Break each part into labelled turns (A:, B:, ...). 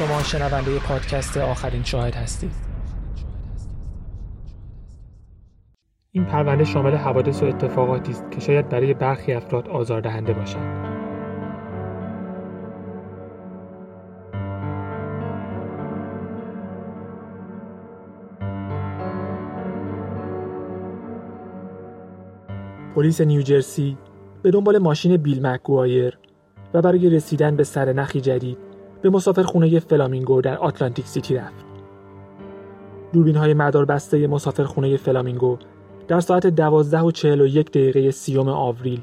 A: شما شنونده پادکست آخرین شاهد هستید. این پرونده شامل حوادث و اتفاقاتی است که شاید برای برخی افراد آزاردهنده باشند پلیس نیوجرسی به دنبال ماشین بیل مکگوایر و برای رسیدن به سر نخی جدید به مسافر خونه فلامینگو در آتلانتیک سیتی رفت. دوربین های مدار بسته مسافر خونه فلامینگو در ساعت دوازده و چهل و یک دقیقه سی‌ام آوریل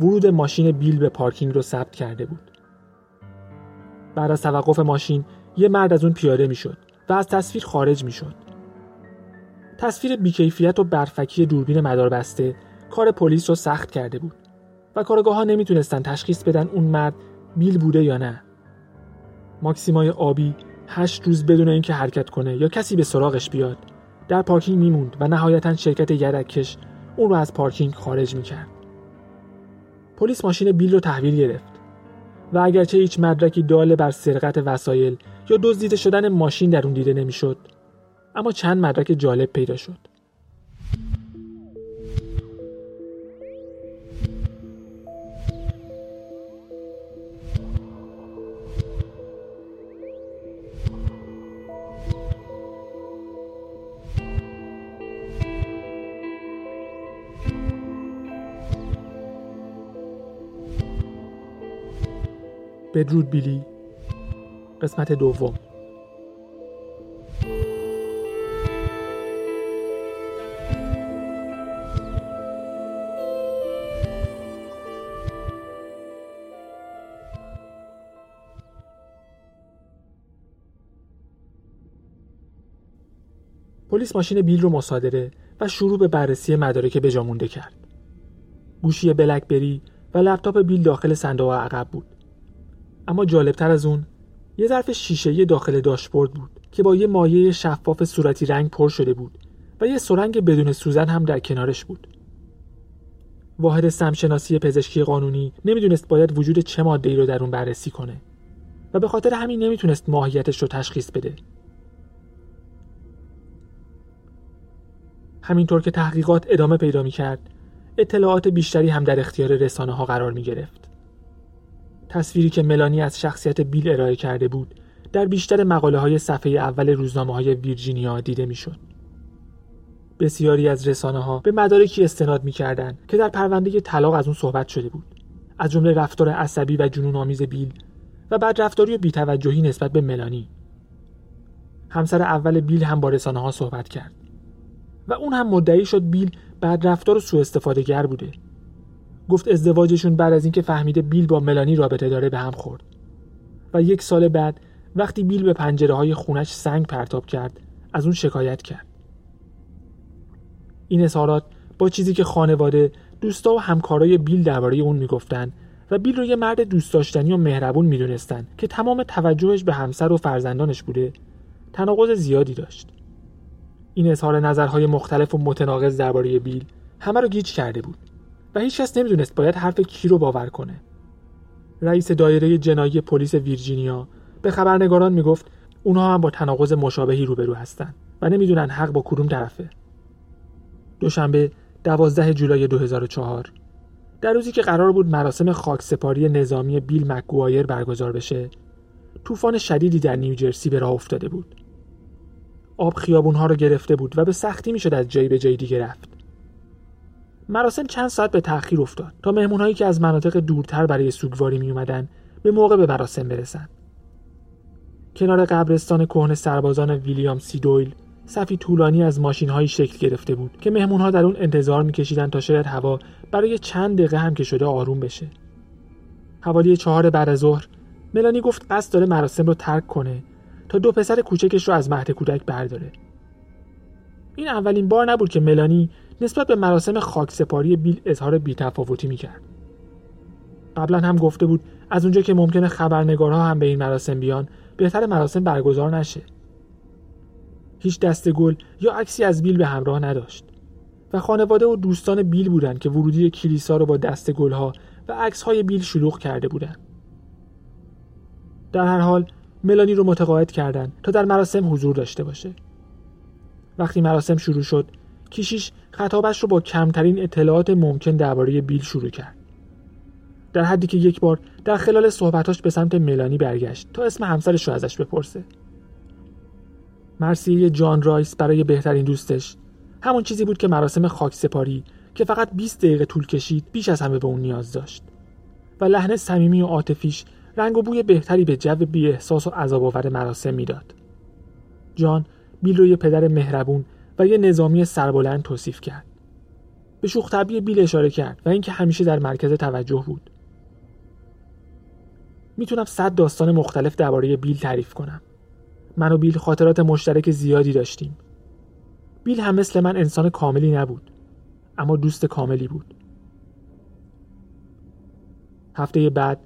A: ورود ماشین بیل به پارکینگ رو ثبت کرده بود. بعد از توقف ماشین یه مرد از اون پیاده می‌شد و از تصویر خارج می‌شد. تصویر بیکیفیت و برفکی دوربین مداربسته کار پلیس رو سخت کرده بود و کارگاه ها نمی‌تونستن تشخیص بدن اون مرد بیل بوده یا نه. ماکسیمای آبی هشت روز بدون اینکه حرکت کنه یا کسی به سراغش بیاد در پارکینگ میموند و نهایتا شرکت یدکش اون رو از پارکینگ خارج می‌کرد. پلیس ماشین بیل رو تحویل گرفت و اگرچه هیچ مدرکی داله بر سرقت وسایل یا دزدیده شدن ماشین در اون دیده نمی‌شد اما چند مدرک جالب پیدا شد. بدرود بیلی قسمت دوم پلیس ماشین بیل رو مصادره و شروع به بررسی مدارک بجامونده کرد. گوشی بلکبری و لپتاپ بیل داخل صندوق عقب بود. اما جالبتر از اون یه ظرف شیشه‌ای داخل داشبورد بود که با یه مایه شفاف صورتی رنگ پر شده بود و یه سرنگ بدون سوزن هم در کنارش بود. واحد سمشناسی پزشکی قانونی نمی‌دونست باید وجود چه ماده رو در اون بررسی کنه و به خاطر همین نمی‌تونست ماهیتش رو تشخیص بده. همینطور که تحقیقات ادامه پیدا می کرد اطلاعات بیشتری هم در اختیار رسانه ها قرار می گرفت. تصویری که ملانی از شخصیت بیل ارائه کرده بود در بیشتر مقاله های صفحه اول روزنامه های ویرجینیا دیده می‌شد. بسیاری از رسانه ها به مدارکی استناد می‌کردند که در پرونده طلاق از اون صحبت شده بود. از جمله رفتار عصبی و جنون آمیز بیل و بعد رفتاری و بیتوجهی نسبت به ملانی. همسر اول بیل هم با رسانه ها صحبت کرد و اون هم مدعی شد بیل بعد رفتار سوء استفاده گر بوده. گفت ازدواجشون بعد از اینکه فهمیده بیل با ملانی رابطه داره به هم خورد. و یک سال بعد وقتی بیل به پنجره های خونش سنگ پرتاب کرد از اون شکایت کرد. این اظهارات با چیزی که خانواده دوستا و همکارای بیل درباره اون می‌گفتن و بیل رو یه مرد دوست داشتنی و مهربون می‌دونستن که تمام توجهش به همسر و فرزندانش بوده تناقض زیادی داشت. این اظهار نظرهای مختلف و متناقض درباره بیل همه رو گیج کرده بود. و هیچ کس نمی‌دونست باید حرف کی رو باور کنه. رئیس دایره جنایی پلیس ویرجینیا به خبرنگاران می‌گفت اونها هم با تناقض مشابهی روبرو هستن و نمی‌دونن حق با کدوم طرفه. دوشنبه 12 جولای 2004 در روزی که قرار بود مراسم خاکسپاری نظامی بیل مکگوایر برگزار بشه طوفان شدیدی در نیوجرسی به راه افتاده بود آب خیابونها رو گرفته بود و به سختی می‌شد از جایی به جای دیگه رفت مراسم چند ساعت به تأخیر افتاد تا مهمونهایی که از مناطق دورتر برای سوگواری می اومدن به موقع به مراسم برسن. کنار قبرستان کهن سربازان ویلیام سی دویل صفی طولانی از ماشین شکل گرفته بود که مهمونها در اون انتظار میکشیدند تا شاید هوا برای چند دقیقه هم که شده آروم بشه. حوالی چهار بعد ظهر ملانی گفت قصد داره مراسم رو ترک کنه تا دو پسر کوچکش رو از مهد کودک برداره. این اولین بار نبود که ملانی نسبت به مراسم خاکسپاری بیل اظهار بیتفاوتی می‌کرد. قبلا هم گفته بود از اونجا که ممکنه خبرنگارها هم به این مراسم بیان بهتر مراسم برگزار نشه. هیچ دست گل یا عکسی از بیل به همراه نداشت. و خانواده و دوستان بیل بودند که ورودی کلیسا رو با دست گلها و عکسهای بیل شلوغ کرده بودند. در هر حال ملانی رو متقاعد کردند تا در مراسم حضور داشته باشه. وقتی مراسم شروع شد کیشیش خطابش رو با کمترین اطلاعات ممکن درباره بیل شروع کرد. در حدی که یک بار در خلال صحبتاش به سمت ملانی برگشت تا اسم همسرش رو ازش بپرسه. مرسیه جان رایس برای بهترین دوستش. همون چیزی بود که مراسم خاک سپاری که فقط 20 دقیقه طول کشید بیش از همه به اون نیاز داشت. و لحن صمیمی و عاطفیش رنگ و بوی بهتری به جو بی احساس و عذاب آور مراسم می‌داد. جان بیل رو یه پدر مهربون و یه نظامی سربلند توصیف کرد. به شوخ بیل اشاره کرد و اینکه همیشه در مرکز توجه بود. می‌تونم صد داستان مختلف درباره بیل تعریف کنم. من و بیل خاطرات مشترک زیادی داشتیم. بیل هم مثل من انسان کاملی نبود. اما دوست کاملی بود. هفته بعد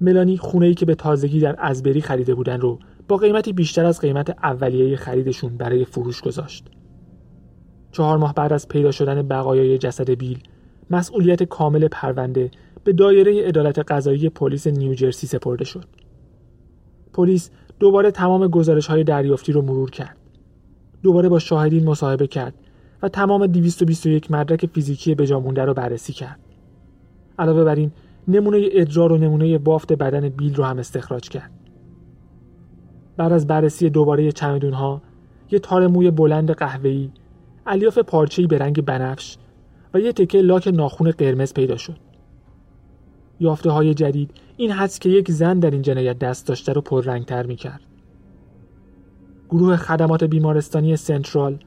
A: ملانی خونه ای که به تازگی در ازبری خریده بودن رو با قیمتی بیشتر از قیمت اولیه خریدشون برای فروش گذاشت. چهار ماه بعد از پیدا شدن بقایای جسد بیل، مسئولیت کامل پرونده به دایره عدالت قضایی پلیس نیوجرسی سپرده شد. پلیس دوباره تمام گزارش های دریافتی رو مرور کرد. دوباره با شاهدین مصاحبه کرد و تمام 221 مدرک فیزیکی بجامونده رو بررسی کرد. علاوه بر این نمونه ادرار و نمونه بافت بدن بیل رو هم استخراج کرد. بعد از بررسی دوباره چمدون ها، یه تار موی بلند قهوه‌ای، الیاف پارچه‌ای به رنگ بنفش و یه تکه لاک ناخون قرمز پیدا شد. یافته های جدید این حدس که یک زن در این جنایت دست داشته رو پررنگتر می کرد. گروه خدمات بیمارستانی سنترال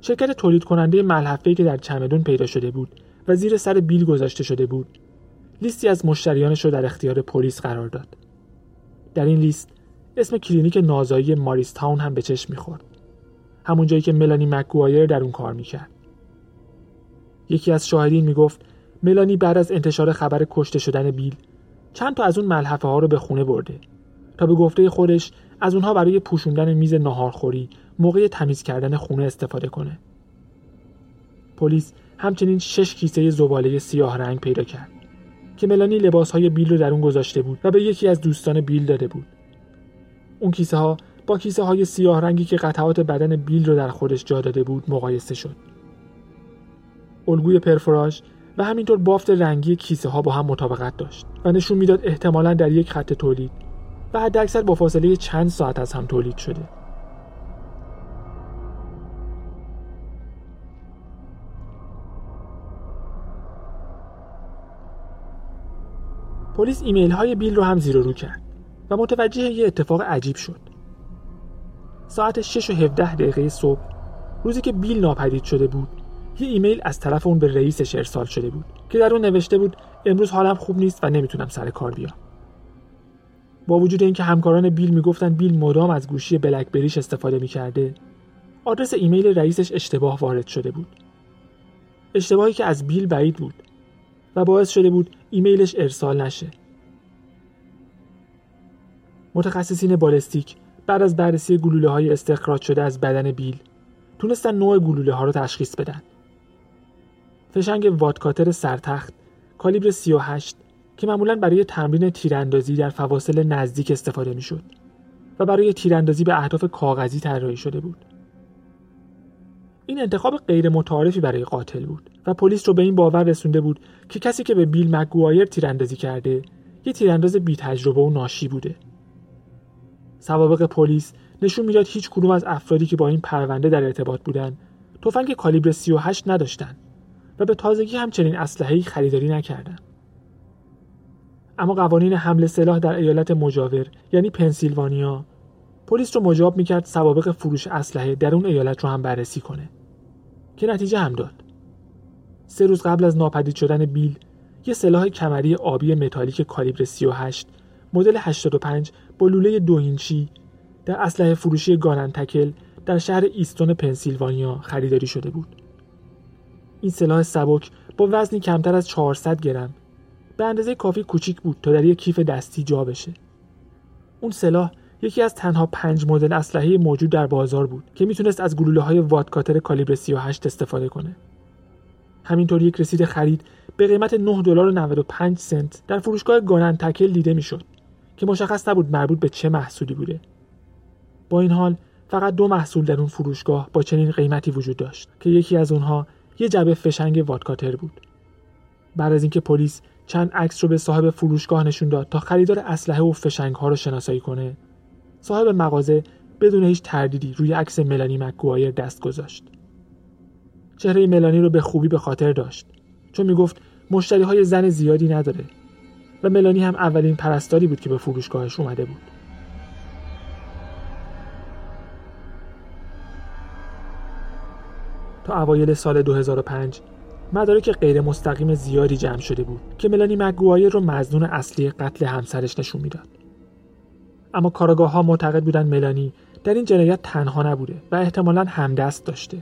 A: شرکت تولید کننده ملحفه‌ای که در چمدون پیدا شده بود و زیر سر بیل گذاشته شده بود لیستی از مشتریانش رو در اختیار پلیس قرار داد. در این لیست اسم کلینیک نازایی ماریس تاون هم به چشم می‌خورد. همون جایی که ملانی مکگوایر در اون کار می‌کرد. یکی از شاهدین می‌گفت ملانی بعد از انتشار خبر کشته شدن بیل چند تا از اون ملحفه ها رو به خونه برده تا به گفته خودش از اونها برای پوشوندن میز ناهارخوری موقع تمیز کردن خونه استفاده کنه. پلیس همچنین شش کیسه زباله سیاه رنگ پیدا کرد. که ملانی لباس های بیل رو در اون گذاشته بود و به یکی از دوستان بیل داده بود. اون کیسه ها با کیسه های سیاه رنگی که قطعات بدن بیل رو در خودش جا داده بود مقایسه شد. الگوی پرفوراژ و همینطور بافت رنگی کیسه ها با هم مطابقت داشت و نشون می‌داد احتمالا در یک خط تولید و حداکثر با فاصله چند ساعت از هم تولید شده. پلیس ایمیل های بیل رو هم زیر رو کرد و متوجه یه اتفاق عجیب شد. ساعت 6 و 17 دقیقه صبح روزی که بیل ناپدید شده بود یه ایمیل از طرف اون به رئیسش ارسال شده بود که در اون نوشته بود امروز حالم خوب نیست و نمی‌تونم سر کار بیام. با وجود اینکه همکاران بیل می‌گفتن بیل مدام از گوشی بلکبریش استفاده می‌کرده آدرس ایمیل رئیسش اشتباه وارد شده بود. اشتباهی که از بیل بعید بود و باعث شده بود ایمیلش ارسال نشه. متخصصین بالستیک بعد از بررسی گلوله های استخراج شده از بدن بیل تونستن نوع گلوله ها رو تشخیص بدن. فشنگ وادکاتر سرتخت کالیبر 38 که معمولا برای تمرین تیراندازی در فواصل نزدیک استفاده می‌شد و برای تیراندازی به اهداف کاغذی طراحی شده بود. این انتخاب غیر متعارفی برای قاتل بود و پلیس رو به این باور رسونده بود که کسی که به بیل مگوایر تیراندازی کرده یه تیرانداز بی تجربه و ناشی بوده. سوابق پلیس نشون می‌داد هیچ کدوم از افرادی که با این پرونده در ارتباط بودن تفنگ کالیبر 38 نداشتن و به تازگی همچنین اسلحه‌ای خریداری نکردند. اما قوانین حمل سلاح در ایالت مجاور یعنی پنسیلوانیا پلیس رو مجاب می‌کرد سوابق فروش اسلحه در اون ایالت رو هم بررسی کنه که نتیجه هم داد سه روز قبل از ناپدید شدن بیل یه سلاح کمری آبی متالیک کالیبر 38 مدل 85 با لوله دو اینچی در اسلحه فروشی گان اند تکل در شهر ایستون پنسیلوانیا خریداری شده بود. این سلاح سبک با وزنی کمتر از 400 گرم به اندازه کافی کوچیک بود تا در یک کیف دستی جا بشه. اون سلاح یکی از تنها پنج مدل اسلحه موجود در بازار بود که می‌تونست از گلوله های wadcutter کالیبر 38 استفاده کنه. همینطور یک رسید خرید به قیمت 9 دلار و 95 سنت در فروشگاه گانن تکل دیده می‌شد که مشخص نبود مربوط به چه محصولی بوده. با این حال فقط دو محصول در اون فروشگاه با چنین قیمتی وجود داشت که یکی از اونها یه جبه فشنگ وادکاتر بود. بعد از اینکه پلیس چند عکس رو به صاحب فروشگاه نشون داد تا خریدار اسلحه و فشنگ ها رو شناسایی کنه صاحب مغازه بدون هیچ تردیدی روی عکس ملانی مکگوایر دست گذاشت. چهره ملانی رو به خوبی به خاطر داشت چون می‌گفت مشتری های زن زیادی نداره. و ملانی هم اولین پرستاری بود که به فروشگاهش اومده بود تا اوایل سال 2005 مدارک غیر مستقیم زیادی جمع شده بود که ملانی مگوایر رو مزنون اصلی قتل همسرش نشون می‌داد. اما کارگاه ها معتقد بودن ملانی در این جنایت تنها نبوده و احتمالا همدست داشته.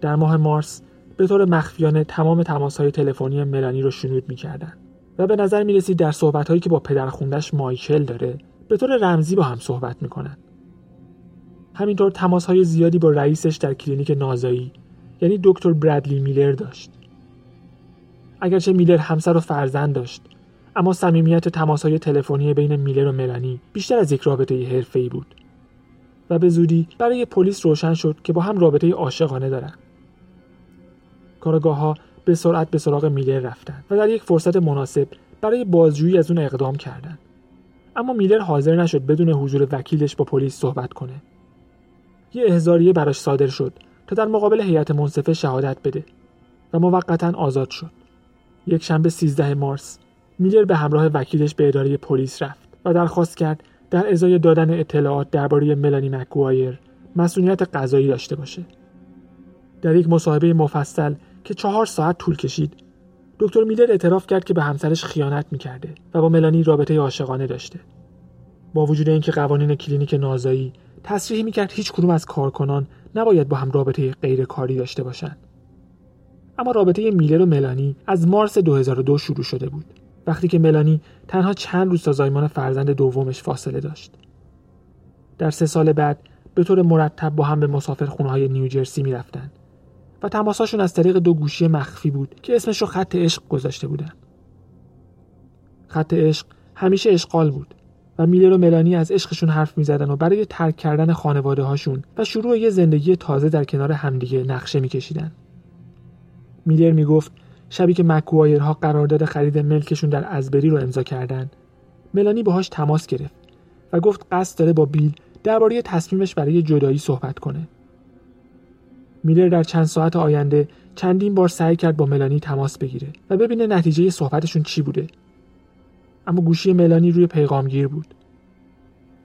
A: در ماه مارس به طور مخفیانه تمام تماس های تلفنی ملانی رو شنود می‌کردن و به نظر می رسید در صحبت هایی که با پدر خوندش مایکل داره به طور رمزی با هم صحبت می‌کنن. همینطور تماس های زیادی با رئیسش در کلینیک نازایی یعنی دکتر برادلی میلر داشت. اگرچه میلر همسر و فرزند داشت اما صمیمیت تماسهای تلفنی بین میلر و ملانی بیشتر از یک رابطه حرفه‌ای بود. و به زودی برای پلیس روشن شد که با هم رابطه عاشقانه دارند کارگاه ها به سرعت به سراغ میلر رفتند و در یک فرصت مناسب برای بازجویی از اون اقدام کردند اما میلر حاضر نشد بدون حضور وکیلش با پلیس صحبت کنه یه احضاریه براش صادر شد تا در مقابل هیئت منصفه شهادت بده و موقتا آزاد شد. یک شنبه 13 مارس میلر به همراه وکیلش به اداره پلیس رفت و درخواست کرد در ازای دادن اطلاعات درباره ملانی مکگوایر مسئولیت قضایی داشته باشه. در یک مصاحبه مفصل که چهار ساعت طول کشید دکتر میلر اعتراف کرد که به همسرش خیانت می‌کرده و با ملانی رابطه عاشقانه داشته. با وجود اینکه قوانین کلینیک نازایی تصریح می‌کرد هیچ کدوم از کارکنان نباید با هم رابطه غیر کاری داشته باشند. اما رابطه میلر و ملانی از مارس 2002 شروع شده بود وقتی که ملانی تنها چند روز تا زایمان فرزند دومش فاصله داشت. در سه سال بعد به طور مرتب با هم به مسافر خونه های نیوجرسی می‌رفتند و تماساشون از طریق دو گوشی مخفی بود که اسمش رو خط عشق گذاشته بودن. خط عشق همیشه اشغال بود و میلر و ملانی از عشقشون حرف می‌زدن و برای ترک کردن خانواده هاشون و شروع یه زندگی تازه در کنار همدیگه نقشه میکشیدن. میلر می‌گفت شبی که مکوایرها قرارداد خرید ملکشون در ازبری رو امضا کردن ملانی باهاش تماس گرفت و گفت قصد داره با بیل درباره تصمیمش برای جدایی صحبت کنه. میلر در چند ساعت آینده چندین بار سعی کرد با ملانی تماس بگیره و ببینه نتیجه صحبتشون چی بوده. اما گوشی ملانی روی پیغامگیر بود.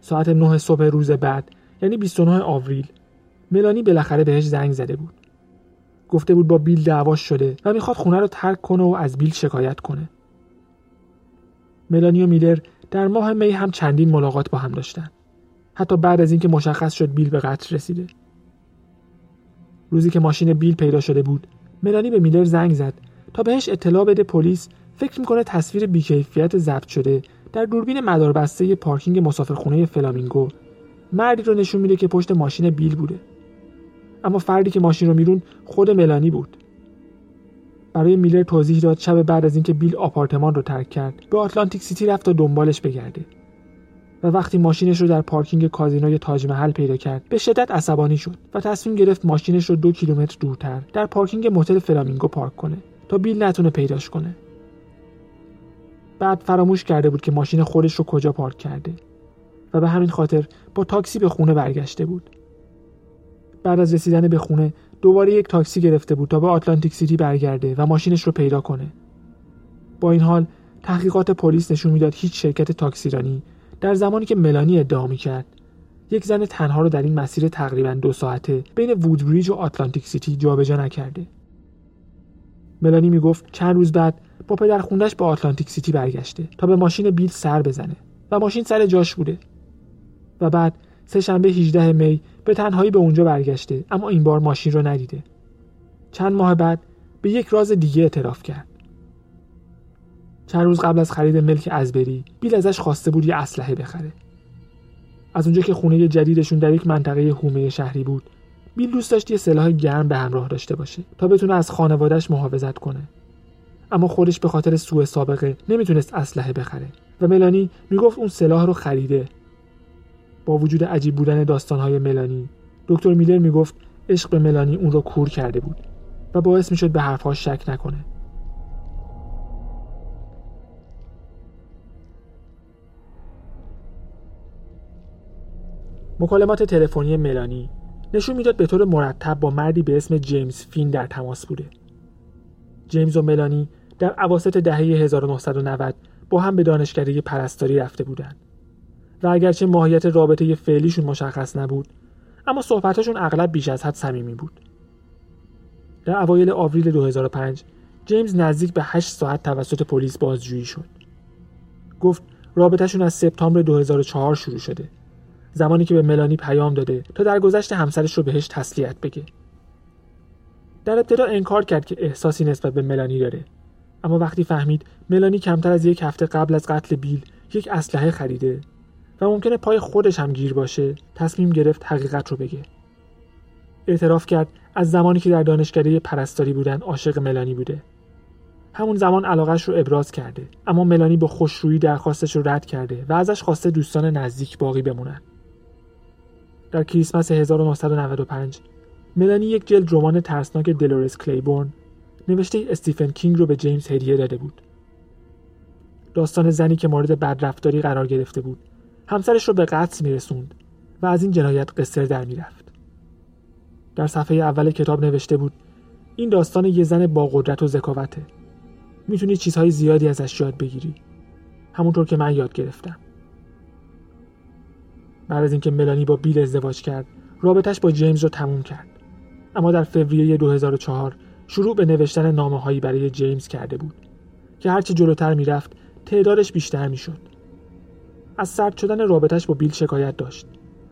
A: ساعت 9 صبح روز بعد یعنی 29 آوریل ملانی بالاخره بهش زنگ زده بود. گفته بود با بیل دعواش شده و می‌خواد خونه رو ترک کنه و از بیل شکایت کنه. ملانی و میلر در ماه می هم چندین ملاقات با هم داشتن. حتی بعد از اینکه مشخص شد بیل به قتل رسیده. روزی که ماشین بیل پیدا شده بود ملانی به میلر زنگ زد تا بهش اطلاع بده پلیس فکر می‌کنه تصویر بیکیفیت ضبط شده در دوربین مداربسته پارکینگ مسافرخونه فلامینگو مردی رو نشون میده که پشت ماشین بیل بوده. اما فردی که ماشین رو میرونه خود ملانی بود. برای میلر توضیح داد شب بعد از اینکه بیل آپارتمان رو ترک کرد به آتلانتیک سیتی رفت تا دنبالش بگرده. و وقتی ماشینش رو در پارکینگ کازینوی تاج محل پیدا کرد به شدت عصبانی شد و تصمیم گرفت ماشینش رو دو کیلومتر دورتر در پارکینگ متل فلامینگو پارک کنه تا بیل نتونه پیداش کنه. بعد فراموش کرده بود که ماشین خودش رو کجا پارک کرده و به همین خاطر با تاکسی به خونه برگشته بود. بعد از رسیدن به خونه دوباره یک تاکسی گرفته بود تا به آتلانتیک سیتی برگرده و ماشینش رو پیدا کنه. با این حال تحقیقات پلیس نشون می‌داد هیچ شرکت تاکسیرانی در زمانی که ملانی ادعا کرد یک زن تنها رو در این مسیر تقریبا دو ساعته بین وودبریج و آتلانتیک سیتی جابجا نکرده. ملانی می‌گفت چند روز بعد با پدر خوندش به آتلانتیک سیتی برگشته تا به ماشین بیل سر بزنه و ماشین سر جاش بوده. و بعد سه شنبه 18 می به تنهایی به اونجا برگشته اما این بار ماشین رو ندیده. چند ماه بعد به یک راز دیگه اعتراف کرد. چند روز قبل از خرید ملک ازبری بیل ازش خواسته بود یه اسلحه بخره. از اونجا که خونه جدیدشون در یک منطقه هومه شهری بود بیل دوست داشت یه سلاح گرم به همراه داشته باشه تا بتونه از خانوادهش محافظت کنه. اما خودش به خاطر سوء سابقه نمی‌تونست اسلحه بخره و ملانی می‌گفت اون سلاح رو خریده. با وجود عجیب بودن داستانهای ملانی دکتر میلر می‌گفت عشق به ملانی اون رو کور کرده بود و باعث می‌شد به حرفهاش شک نکنه. مکالمات تلفنی ملانی نشون می‌داد به طور مرتب با مردی به اسم جیمز فین در تماس بوده. جیمز و ملانی در عواسط دهه 1990 با هم به دانشکده پرستاری رفته بودند. و اگرچه ماهیت رابطه فعلیشون مشخص نبود، اما صحبتاشون اغلب بیش از حد صمیمی بود. در اوایل آوریل 2005 جیمز نزدیک به 8 ساعت توسط پلیس بازجویی شد. گفت رابطهشون از سپتامبر 2004 شروع شده زمانی که به ملانی پیام داده تا در گذشت همسرش رو بهش تسلیت بگه. در ابتدا انکار کرد که احساسی نسبت به ملانی داره. اما وقتی فهمید ملانی کمتر از یک هفته قبل از قتل بیل یک اسلحه خریده و ممکنه پای خودش هم گیر باشه تصمیم گرفت حقیقت رو بگه. اعتراف کرد از زمانی که در دانشکده پرستاری بودن عاشق ملانی بوده. همون زمان علاقش رو ابراز کرده اما ملانی با خوشرویی درخواستش رو رد کرده و ازش خواسته دوستان نزدیک باقی بمونن. در کریسمس 1995 ملانی یک جلد رمان ترسناک دلورس کلیبورن نوشته استیفن کینگ رو به جیمز هدیه داده بود. داستان زنی که مورد بدرفتاری قرار گرفته بود همسرش رو به قتل میرسوند و از این جنایت قصر در می‌رفت. در صفحه اول کتاب نوشته بود این داستان یه زن با قدرت و ذکاوته. می‌تونی چیزهای زیادی ازش یاد بگیری. همونطور که من یاد گرفتم. بعد از اینکه ملانی با بیل ازدواج کرد رابطش با جیمز رو تموم کرد. اما در فوریه 2004 شروع به نوشتن نامه هایی برای جیمز کرده بود که هرچه جلوتر می‌رفت تعدادش بیشتر می‌شد. از سرد شدن رابطش با بیل شکایت داشت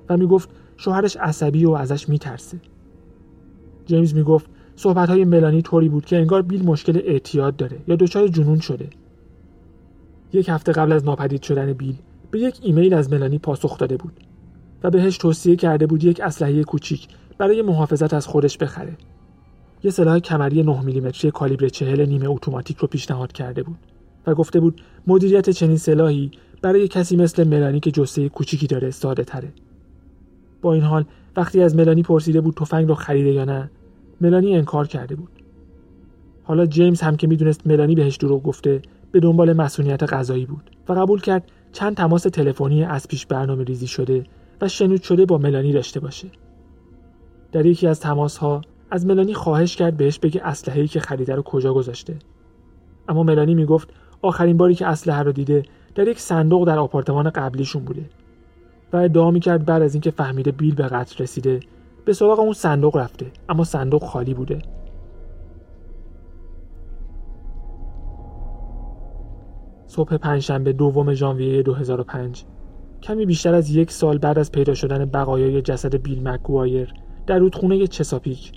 A: و می‌گفت شوهرش عصبی و ازش میترسه. جیمز می‌گفت صحبت های ملانی طوری بود که انگار بیل مشکل اعتیاد داره یا دچار جنون شده. یک هفته قبل از ناپدید شدن بیل به یک ایمیل از ملانی پاسخ داده بود. و بهش توصیه کرده بود یک اسلحه کوچیک برای محافظت از خودش بخره. یه سلاح کمری 9 میلیمتری کالیبر 40 نیمه اتوماتیک رو پیشنهاد کرده بود و گفته بود مدیریت چنین سلاحی برای کسی مثل ملانی که جسه کوچیکی داره ساده تره. با این حال وقتی از ملانی پرسیده بود تفنگ رو خریده یا نه ملانی انکار کرده بود حالا جیمز هم که می‌دونست ملانی بهش دروغ گفته به دنبال مسئولیت غذایی بود و قبول کرد چند تماس تلفنی از پیش برنامه ریزی شده و شنود شده با ملانی داشته باشه. در یکی از تماس ها از ملانی خواهش کرد بهش بگه اسلحه‌ای که خریده رو کجا گذاشته. اما ملانی می‌گفت آخرین باری که اسلحه رو دیده در یک صندوق در آپارتمان قبلیشون بوده و ادعا می‌کرد بعد از اینکه فهمیده بیل به قتل رسیده به سراغ اون صندوق رفته اما صندوق خالی بوده صبح پنجشنبه دوم ژانویه 2005 کمی بیشتر از یک سال بعد از پیدا شدن بقایای جسد بیل مکگوایر در رودخونه چساپیک.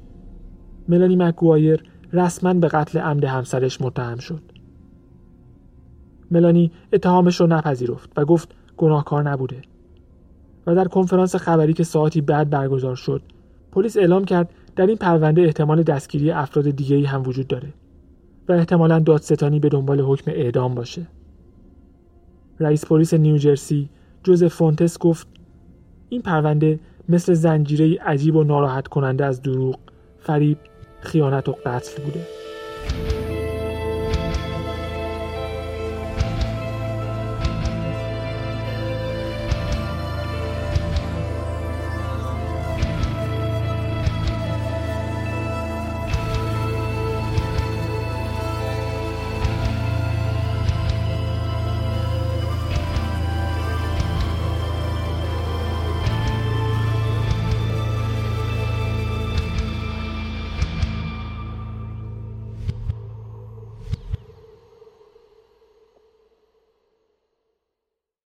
A: ملانی مکگوایر رسما به قتل عمد همسرش متهم شد. ملانی اتهامش رو نپذیرفت و گفت گناهکار نبوده. و در کنفرانس خبری که ساعتی بعد برگزار شد پلیس اعلام کرد در این پرونده احتمال دستگیری افراد دیگری هم وجود داره و احتمالا دادستانی به دنبال حکم اعدام باشه. رئیس پلیس نیوجرسی جوز فونتس گفت این پرونده مثل زنجیره عجیب و ناراحت کننده از دروغ، فریب، خیانت و قتل بوده.